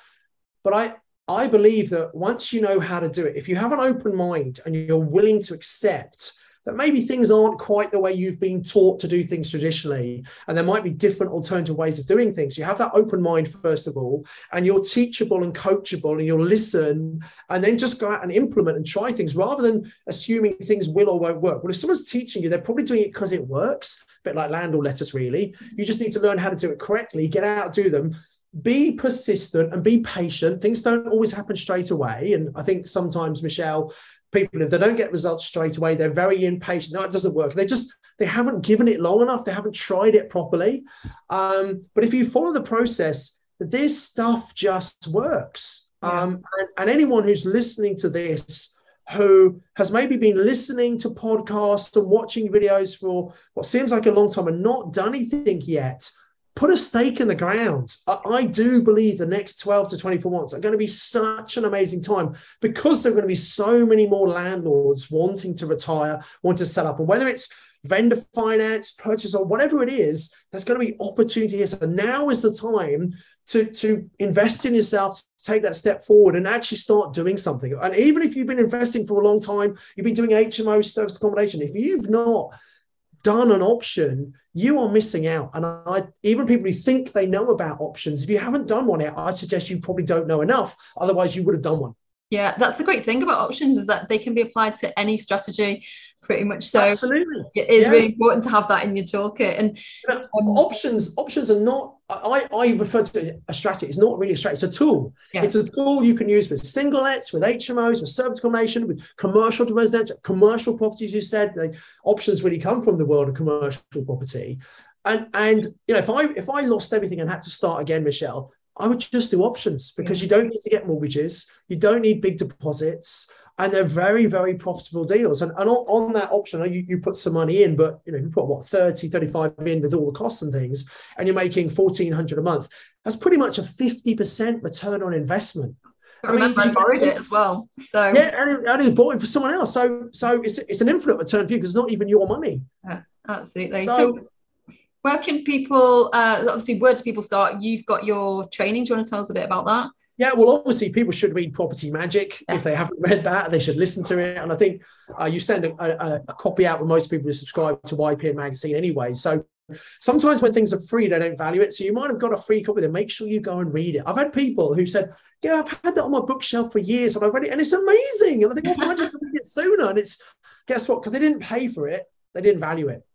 [SPEAKER 3] but I I believe that once you know how to do it, if you have an open mind and you're willing to accept that maybe things aren't quite the way you've been taught to do things traditionally, and there might be different alternative ways of doing things. You have that open mind, first of all, and you're teachable and coachable, and you'll listen and then just go out and implement and try things rather than assuming things will or won't work. Well, if someone's teaching you, they're probably doing it because it works, a bit like landlord letters, really. You just need to learn how to do it correctly, get out, do them, be persistent and be patient. Things don't always happen straight away. And I think sometimes, Michelle, people if they don't get results straight away they're very impatient no it doesn't work they just they haven't given it long enough they haven't tried it properly um, but if you follow the process this stuff just works yeah. um, and, and anyone who's listening to this who has maybe been listening to podcasts and watching videos for what seems like a long time and not done anything yet put a stake in the ground. I, I, do believe the next 12 to 24 months are going to be such an amazing time because there are going to be so many more landlords wanting to retire, want to set up. And whether it's vendor finance, purchase, or whatever it is, there's going to be opportunity here. So now is the time to, to invest in yourself, take that step forward and actually start doing something. And even if you've been investing for a long time, you've been doing HMO service accommodation, if you've not done an option, you are missing out. And I, even people who think they know about options, if you haven't done one yet, I suggest you probably don't know enough. Otherwise, you would have done one.
[SPEAKER 2] Yeah, that's the great thing about options is that they can be applied to any strategy, pretty much. So
[SPEAKER 3] absolutely,
[SPEAKER 2] it is yeah. really important to have that in your toolkit. And
[SPEAKER 3] you know, um, options, options are not. I, I refer to it a strategy. It's not really a strategy. It's a tool. Yeah. It's a tool you can use with single lets, with HMOs, with service accommodation, with commercial to residential, commercial properties. You said like, options really come from the world of commercial property. And and you know if I if I lost everything and had to start again, Michelle, I would just do options because you don't need to get mortgages, you don't need big deposits, and they're very, very profitable deals. And, and on, on that option, you, you put some money in, but you know, you put what 30, 35 in with all the costs and things, and you're making 1400 a month. That's pretty much a 50% return on investment.
[SPEAKER 2] I remember I, borrowed it as well. So
[SPEAKER 3] yeah, and, and it's bought it for someone else. So so it's it's an infinite return for you because it's not even your money.
[SPEAKER 2] Yeah, absolutely. So, so where can people uh, obviously where do people start you've got your training. Do you want to tell us a bit about that?
[SPEAKER 3] Yeah well obviously people should read property magic. Yes. if they haven't read that they should listen to it. And i think uh, you send a, a, a, copy out with most people who subscribe to ypn magazine anyway. So sometimes when things are free they don't value it. So you might have got a free copy then make sure you go and read it. I've had people who said yeah i've had that on my bookshelf for years and i've read it and it's amazing. And i think well, why did read it sooner? And it's guess what? Because they didn't pay for it they didn't value it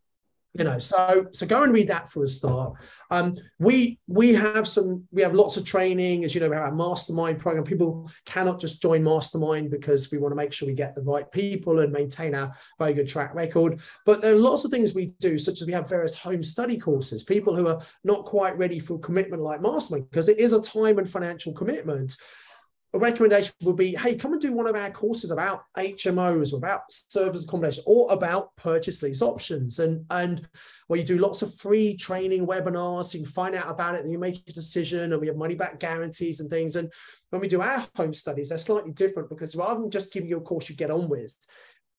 [SPEAKER 3] you know so so go and read that for a start. Um, we we have some we have lots of training as you know we have our mastermind program. People cannot just join mastermind because we want to make sure we get the right people and maintain our very good track record. But there are lots of things we do such as we have various home study courses people who are not quite ready for commitment like mastermind because it is a time and financial commitment a recommendation would be, hey, come and do one of our courses about HMOs or about service accommodation or about purchase lease options. And, and where you do lots of free training webinars, so you can find out about it and you make a decision and we have money back guarantees and things. And when we do our home studies, they're slightly different because rather than just giving you a course you get on with,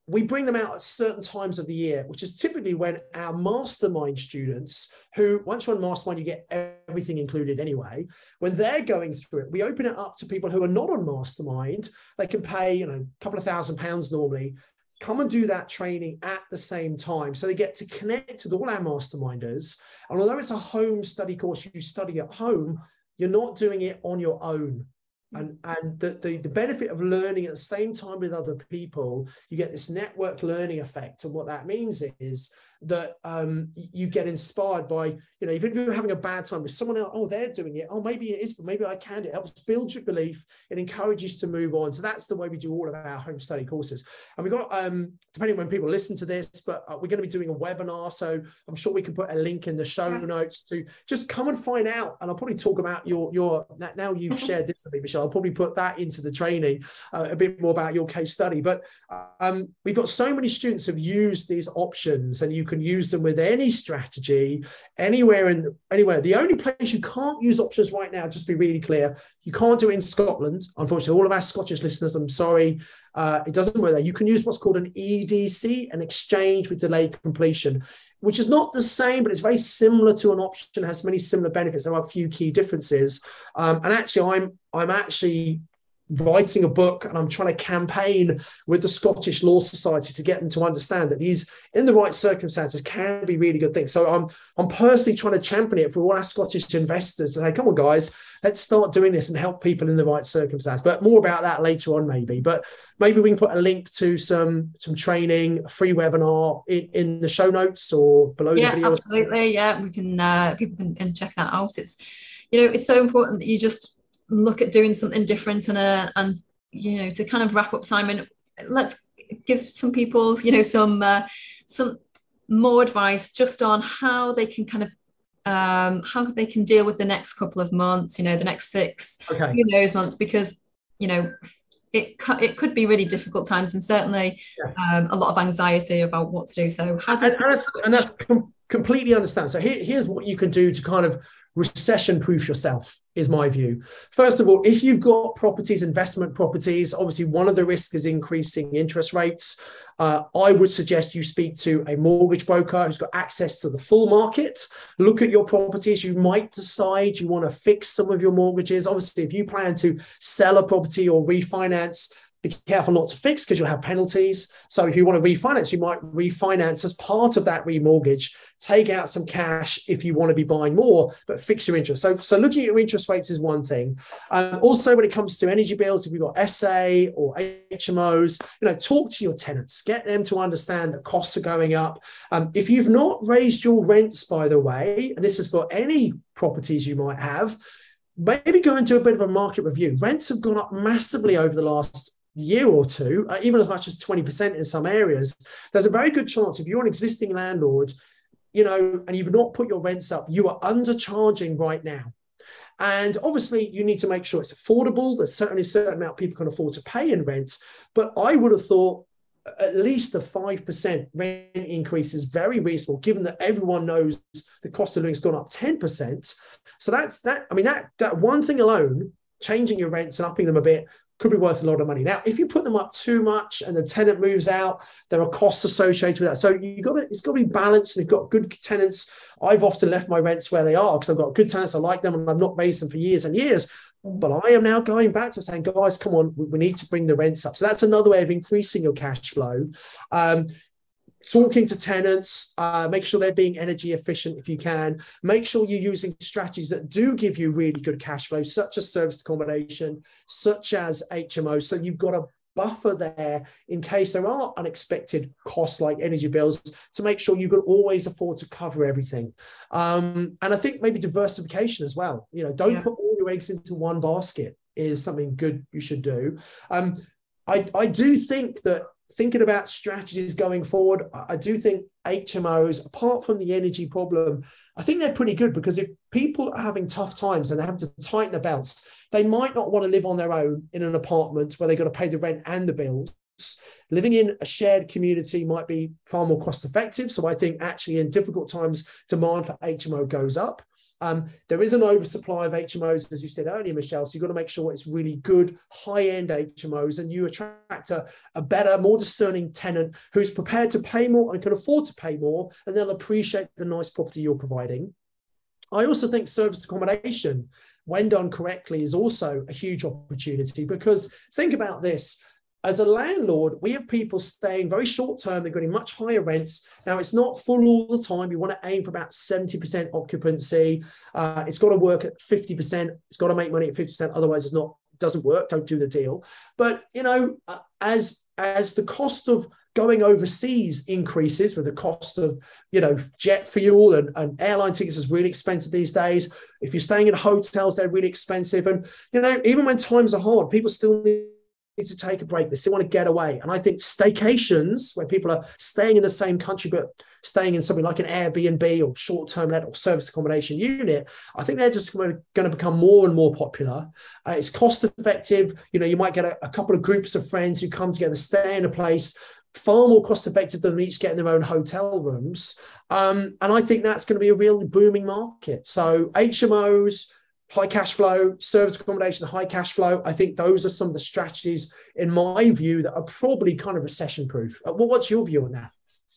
[SPEAKER 3] we bring them out at certain times of the year, which is typically when our mastermind students, who once you're on mastermind, you get everything included anyway. When they're going through it, we open it up to people who are not on mastermind. They can pay, you know, a couple of thousand pounds normally, come and do that training at the same time. So they get to connect with all our masterminders. And although it's a home study course you study at home, you're not doing it on your own and and the, the, the benefit of learning at the same time with other people you get this network learning effect. And what that means is that um, you get inspired by, you know, even if you're having a bad time with someone else, oh, they're doing it. Oh, maybe it is, but maybe I can. It helps build your belief. It encourages you to move on. So that's the way we do all of our home study courses. And we've got, um, depending when people listen to this, but uh, we're going to be doing a webinar. So I'm sure we can put a link in the show yeah. notes to just come and find out. And I'll probably talk about your, your now you've mm-hmm. shared this with me, Michelle, I'll probably put that into the training, uh, a bit more about your case study. But um, we've got so many students have used these options and you can use them with any strategy anywhere in anywhere. The only place you can't use options right now, just be really clear, you can't do it in Scotland. Unfortunately, all of our Scottish listeners, I'm sorry, uh, it doesn't work there. You can use what's called an EDC, an exchange with delayed completion, which is not the same, but it's very similar to an option. Has many similar benefits. There are a few key differences. Um, and actually, I'm I'm actually writing a book and I'm trying to campaign with the Scottish Law Society to get them to understand that these, in the right circumstances, can be really good things. So I'm I'm personally trying to champion it for all our Scottish investors to say, come on, guys, let's start doing this and help people in the right circumstance. But more about that later on, maybe. But maybe we can put a link to some some training, a free webinar in, in the show notes or below
[SPEAKER 2] yeah,
[SPEAKER 3] the video.
[SPEAKER 2] Absolutely. Yeah, we can uh, people can, can check that out. It's you know, it's so important that you just look at doing something different and uh, and you know to kind of wrap up simon let's give some people you know some uh, some more advice just on how they can kind of um, how they can deal with the next couple of months you know the next six okay. who knows months because you know it, it could be really difficult times and certainly yeah. um, a lot of anxiety about what to do so how do
[SPEAKER 3] and, and that's, and that's com- completely understand so here, here's what you can do to kind of recession proof yourself is my view. First of all if you've got properties investment properties obviously one of the risks is increasing interest rates. Uh, i would suggest you speak to a mortgage broker who's got access to the full market. Look at your properties. You might decide you want to fix some of your mortgages. Obviously if you plan to sell a property or refinance be careful not to fix because you'll have penalties. So if you want to refinance, you might refinance as part of that remortgage, take out some cash if you want to be buying more, but fix your interest. So, so looking at your interest rates is one thing. Um, also, when it comes to energy bills, if you've got SA or HMOs, you know, talk to your tenants, get them to understand that costs are going up. Um, if you've not raised your rents, by the way, and this is for any properties you might have, maybe go into a bit of a market review. Rents have gone up massively over the last year or two, uh, even as much as 20% in some areas, there's a very good chance if you're an existing landlord, you know, and you've not put your rents up, you are undercharging right now. And obviously, you need to make sure it's affordable. There's certainly a certain amount people can afford to pay in rent. But I would have thought at least a 5% rent increase is very reasonable, given that everyone knows the cost of living has gone up 10%. So that's that. I mean, that, that one thing alone, changing your rents and upping them a bit could be worth a lot of money. Now, if you put them up too much and the tenant moves out, there are costs associated with that. So you got to, it's got to be balanced. They've got good tenants. I've often left my rents where they are because I've got good tenants. I like them and I've not raised them for years and years. But I am now going back to saying, guys, come on, we, need to bring the rents up. So that's another way of increasing your cash flow. Um, talking to tenants, uh, make sure they're being energy efficient if you can. Make sure you're using strategies that do give you really good cash flow, such as service accommodation, such as HMO. So you've got a buffer there in case there are unexpected costs like energy bills to make sure you can always afford to cover everything. Um, and I think maybe diversification as well. You know, don't yeah. put all your eggs into one basket is something good you should do. Um, I, I do think that thinking about strategies going forward, I do think HMOs, apart from the energy problem, I think they're pretty good because if people are having tough times and they have to tighten their belts, they might not want to live on their own in an apartment where they've got to pay the rent and the bills. Living in a shared community might be far more cost effective. So I think actually in difficult times, demand for HMO goes up. Um, there is an oversupply of HMOs, as you said earlier, Michelle. So you've got to make sure it's really good, high end HMOs, and you attract a, a better, more discerning tenant who's prepared to pay more and can afford to pay more, and they'll appreciate the nice property you're providing. I also think service accommodation, when done correctly, is also a huge opportunity because think about this as a landlord, we have people staying very short term. They're getting much higher rents. Now, it's not full all the time. You want to aim for about 70% occupancy. Uh, it's got to work at 50%. It's got to make money at 50%. Otherwise, it's not doesn't work, don't do the deal. But you know, uh, as as the cost of going overseas increases with the cost of you know jet fuel and, and airline tickets is really expensive these days if you're staying in hotels they're really expensive and you know even when times are hard people still need to take a break they still want to get away and i think staycations where people are staying in the same country but staying in something like an airbnb or short-term let or service accommodation unit i think they're just going to become more and more popular uh, it's cost effective you know you might get a, a couple of groups of friends who come together stay in a place far more cost effective than each getting their own hotel rooms. Um, and I think that's going to be a real booming market. So HMOs, high cash flow, service accommodation, high cash flow. I think those are some of the strategies, in my view, that are probably kind of recession proof. Uh, well, what's your view on that?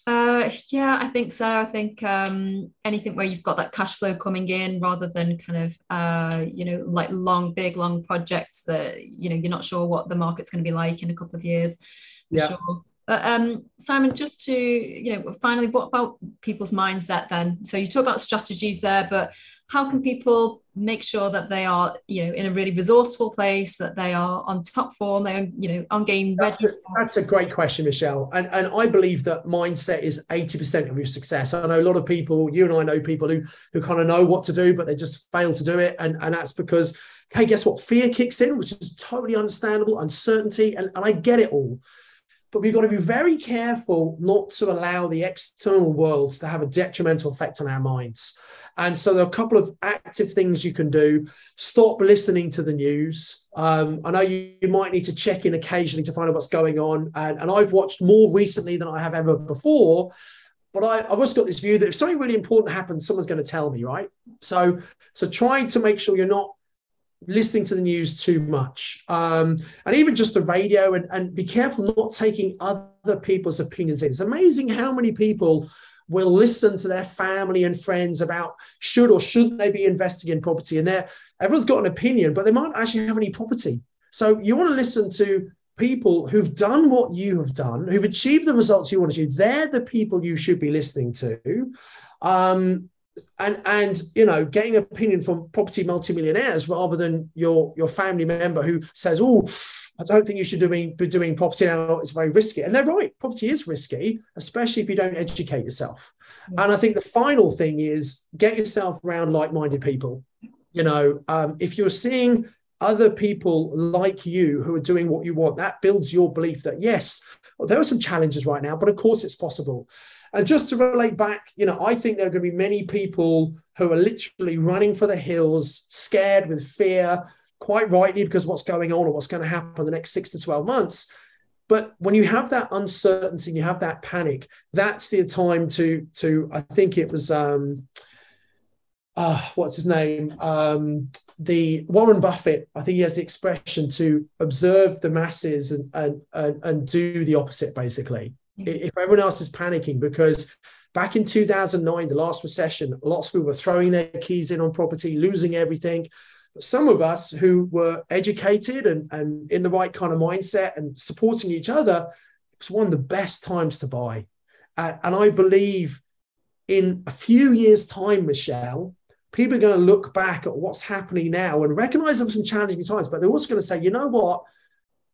[SPEAKER 2] Uh, yeah, I think so. I think um, anything where you've got that cash flow coming in rather than kind of, uh, you know, like long, big, long projects that, you know, you're not sure what the market's going to be like in a couple of years. Yeah. Sure. But um, Simon, just to you know, finally, what about people's mindset then? So you talk about strategies there, but how can people make sure that they are, you know, in a really resourceful place, that they are on top form, they're, you know, on game ready?
[SPEAKER 3] That's a, that's a great question, Michelle. And and I believe that mindset is eighty percent of your success. I know a lot of people, you and I know people who who kind of know what to do, but they just fail to do it, and and that's because. Hey, guess what? Fear kicks in, which is totally understandable, uncertainty, and, and I get it all but we've got to be very careful not to allow the external worlds to have a detrimental effect on our minds. And so there are a couple of active things you can do. Stop listening to the news. Um, I know you, you, might need to check in occasionally to find out what's going on. And, and I've watched more recently than I have ever before. But I, I've also got this view that if something really important happens, someone's going to tell me, right? So so try to make sure you're not listening to the news too much um, and even just the radio and, and be careful not taking other people's opinions in it's amazing how many people will listen to their family and friends about should or shouldn't they be investing in property. And they're everyone's got an opinion but they might actually have any property. So you want to listen to people who've done what you have done who've achieved the results you want to achieve. They're the people you should be listening to. Um, and and you know getting opinion from property multimillionaires rather than your your family member who says oh i don't think you should doing, be doing property now. It's very risky. And they're right. Property is risky especially if you don't educate yourself. Yeah. and i think the final thing is get yourself around like-minded people. You know um, if you're seeing other people like you who are doing what you want that builds your belief that yes well, there are some challenges right now but of course it's possible and just to relate back, you know, I think there are going to be many people who are literally running for the hills, scared with fear, quite rightly because what's going on or what's going to happen in the next six to 12 months. But when you have that uncertainty, you have that panic, that's the time to, to I think it was, um, uh, what's his name? Um, the Warren Buffett, I think he has the expression to observe the masses and, and, and, and do the opposite, basically if everyone else is panicking because back in 2009 the last recession lots of people were throwing their keys in on property losing everything. But some of us who were educated and, and in the right kind of mindset and supporting each other it was one of the best times to buy. Uh, and i believe in a few years time michelle people are going to look back at what's happening now and recognize were some challenging times but they're also going to say you know what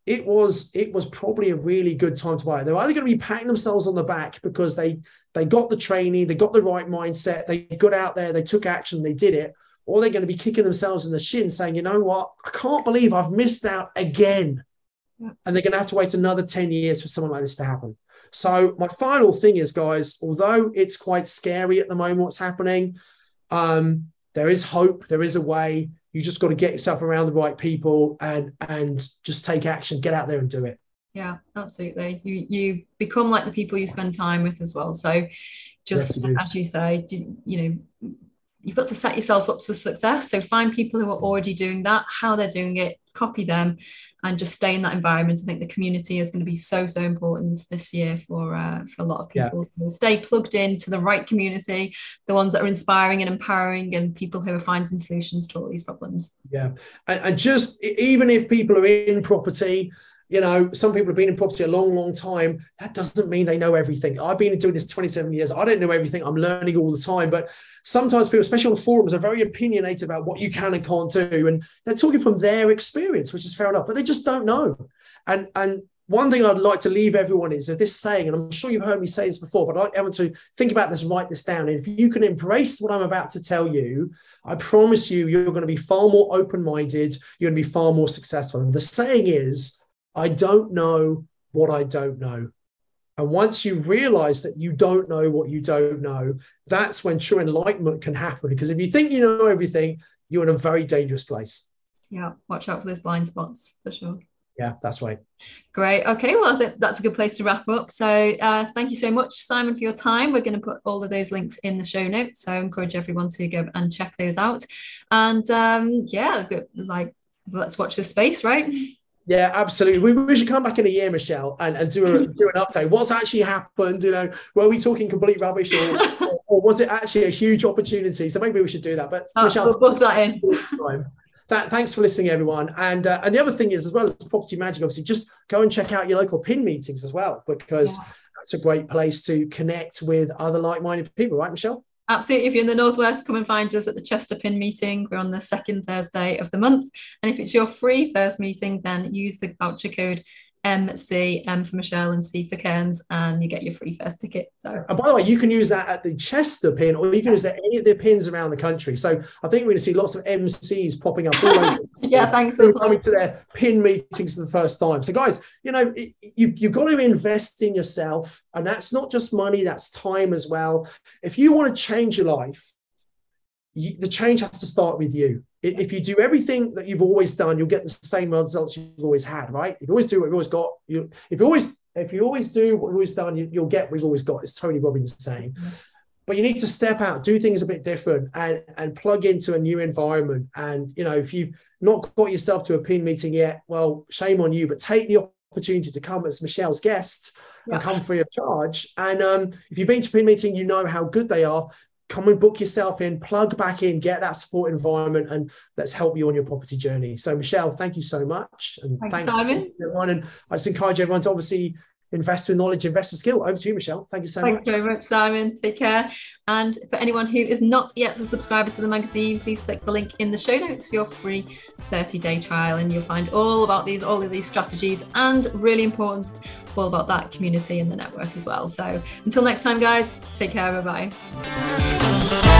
[SPEAKER 3] it was it was probably a really good time to buy. It. They're either going to be patting themselves on the back because they they got the training, they got the right mindset, they got out there, they took action, they did it, or they're going to be kicking themselves in the shin, saying, you know what, I can't believe I've missed out again, yeah. and they're going to have to wait another ten years for someone like this to happen. So my final thing is, guys, although it's quite scary at the moment, what's happening, um, there is hope, there is a way you just got to get yourself around the right people and and just take action get out there and do it.
[SPEAKER 2] Yeah absolutely. You you become like the people you spend time with as well. So just as you say you know you've got to set yourself up for success so find people who are already doing that how they're doing it copy them and just stay in that environment. I think the community is going to be so so important this year for uh, for a lot of people. Yeah. So stay plugged in to the right community, the ones that are inspiring and empowering, and people who are finding solutions to all these problems.
[SPEAKER 3] Yeah, and, and just even if people are in property you know, some people have been in property a long, long time. That doesn't mean they know everything. I've been doing this 27 years. I don't know everything. I'm learning all the time. But sometimes people, especially on forums, are very opinionated about what you can and can't do. And they're talking from their experience, which is fair enough, but they just don't know. And and one thing I'd like to leave everyone is that this saying, and I'm sure you've heard me say this before, but I everyone to think about this, write this down. And if you can embrace what I'm about to tell you, I promise you, you're going to be far more open minded. You're going to be far more successful. And the saying is, I don't know what I don't know. And once you realize that you don't know what you don't know, that's when true enlightenment can happen. Because if you think you know everything, you're in a very dangerous place.
[SPEAKER 2] Yeah, watch out for those blind spots for sure.
[SPEAKER 3] Yeah, that's right.
[SPEAKER 2] Great. Okay, well, that's a good place to wrap up. So, uh, thank you so much, Simon, for your time. We're going to put all of those links in the show notes. So, I encourage everyone to go and check those out. And um, yeah, like, let's watch the space, right?
[SPEAKER 3] Yeah, absolutely. We, we should come back in a year, Michelle, and, and do a do an update. What's actually happened? You know, were we talking complete rubbish, or, or, or was it actually a huge opportunity? So maybe we should do that. But
[SPEAKER 2] oh,
[SPEAKER 3] Michelle,
[SPEAKER 2] we'll that in.
[SPEAKER 3] That, thanks for listening, everyone. And uh, and the other thing is, as well as Property Magic, obviously, just go and check out your local pin meetings as well, because yeah. that's a great place to connect with other like-minded people, right, Michelle?
[SPEAKER 2] Absolutely. If you're in the Northwest, come and find us at the Chester Pin meeting. We're on the second Thursday of the month. And if it's your free first meeting, then use the voucher code MC, M for Michelle, and C for Cairns, and you get your free first ticket. So,
[SPEAKER 3] and by the way, you can use that at the Chester pin, or you can use it at any of the pins around the country. So, I think we're going to see lots of MCs popping up all
[SPEAKER 2] yeah, thanks for
[SPEAKER 3] coming to their pin meetings for the first time. So, guys, you know, you, you've got to invest in yourself, and that's not just money; that's time as well. If you want to change your life, you, the change has to start with you if you do everything that you've always done, you'll get the same results you've always had, right? If you always do what you've always got, you if you always if you always do what you've always done, you, will get what you've always got. It's Tony Robbins saying. Mm-hmm. But you need to step out, do things a bit different, and and plug into a new environment. And you know, if you've not got yourself to a pin meeting yet, well, shame on you. But take the opportunity to come as Michelle's guest yeah. and come free of charge. And um, if you've been to a pin meeting, you know how good they are come and book yourself in, plug back in, get that support environment, and let's help you on your property journey. So, Michelle, thank you so much. And
[SPEAKER 2] thank thanks, Simon.
[SPEAKER 3] everyone. And I just encourage everyone to obviously invest with knowledge, invest with skill. Over to you, Michelle. Thank you so
[SPEAKER 2] Thanks
[SPEAKER 3] much.
[SPEAKER 2] Thank you very much, Simon. Take care. And for anyone who is not yet a subscriber to the magazine, please click the link in the show notes for your free 30-day trial, and you'll find all about these, all of these strategies, and really important, all about that community and the network as well. So until next time, guys, take care. Bye bye.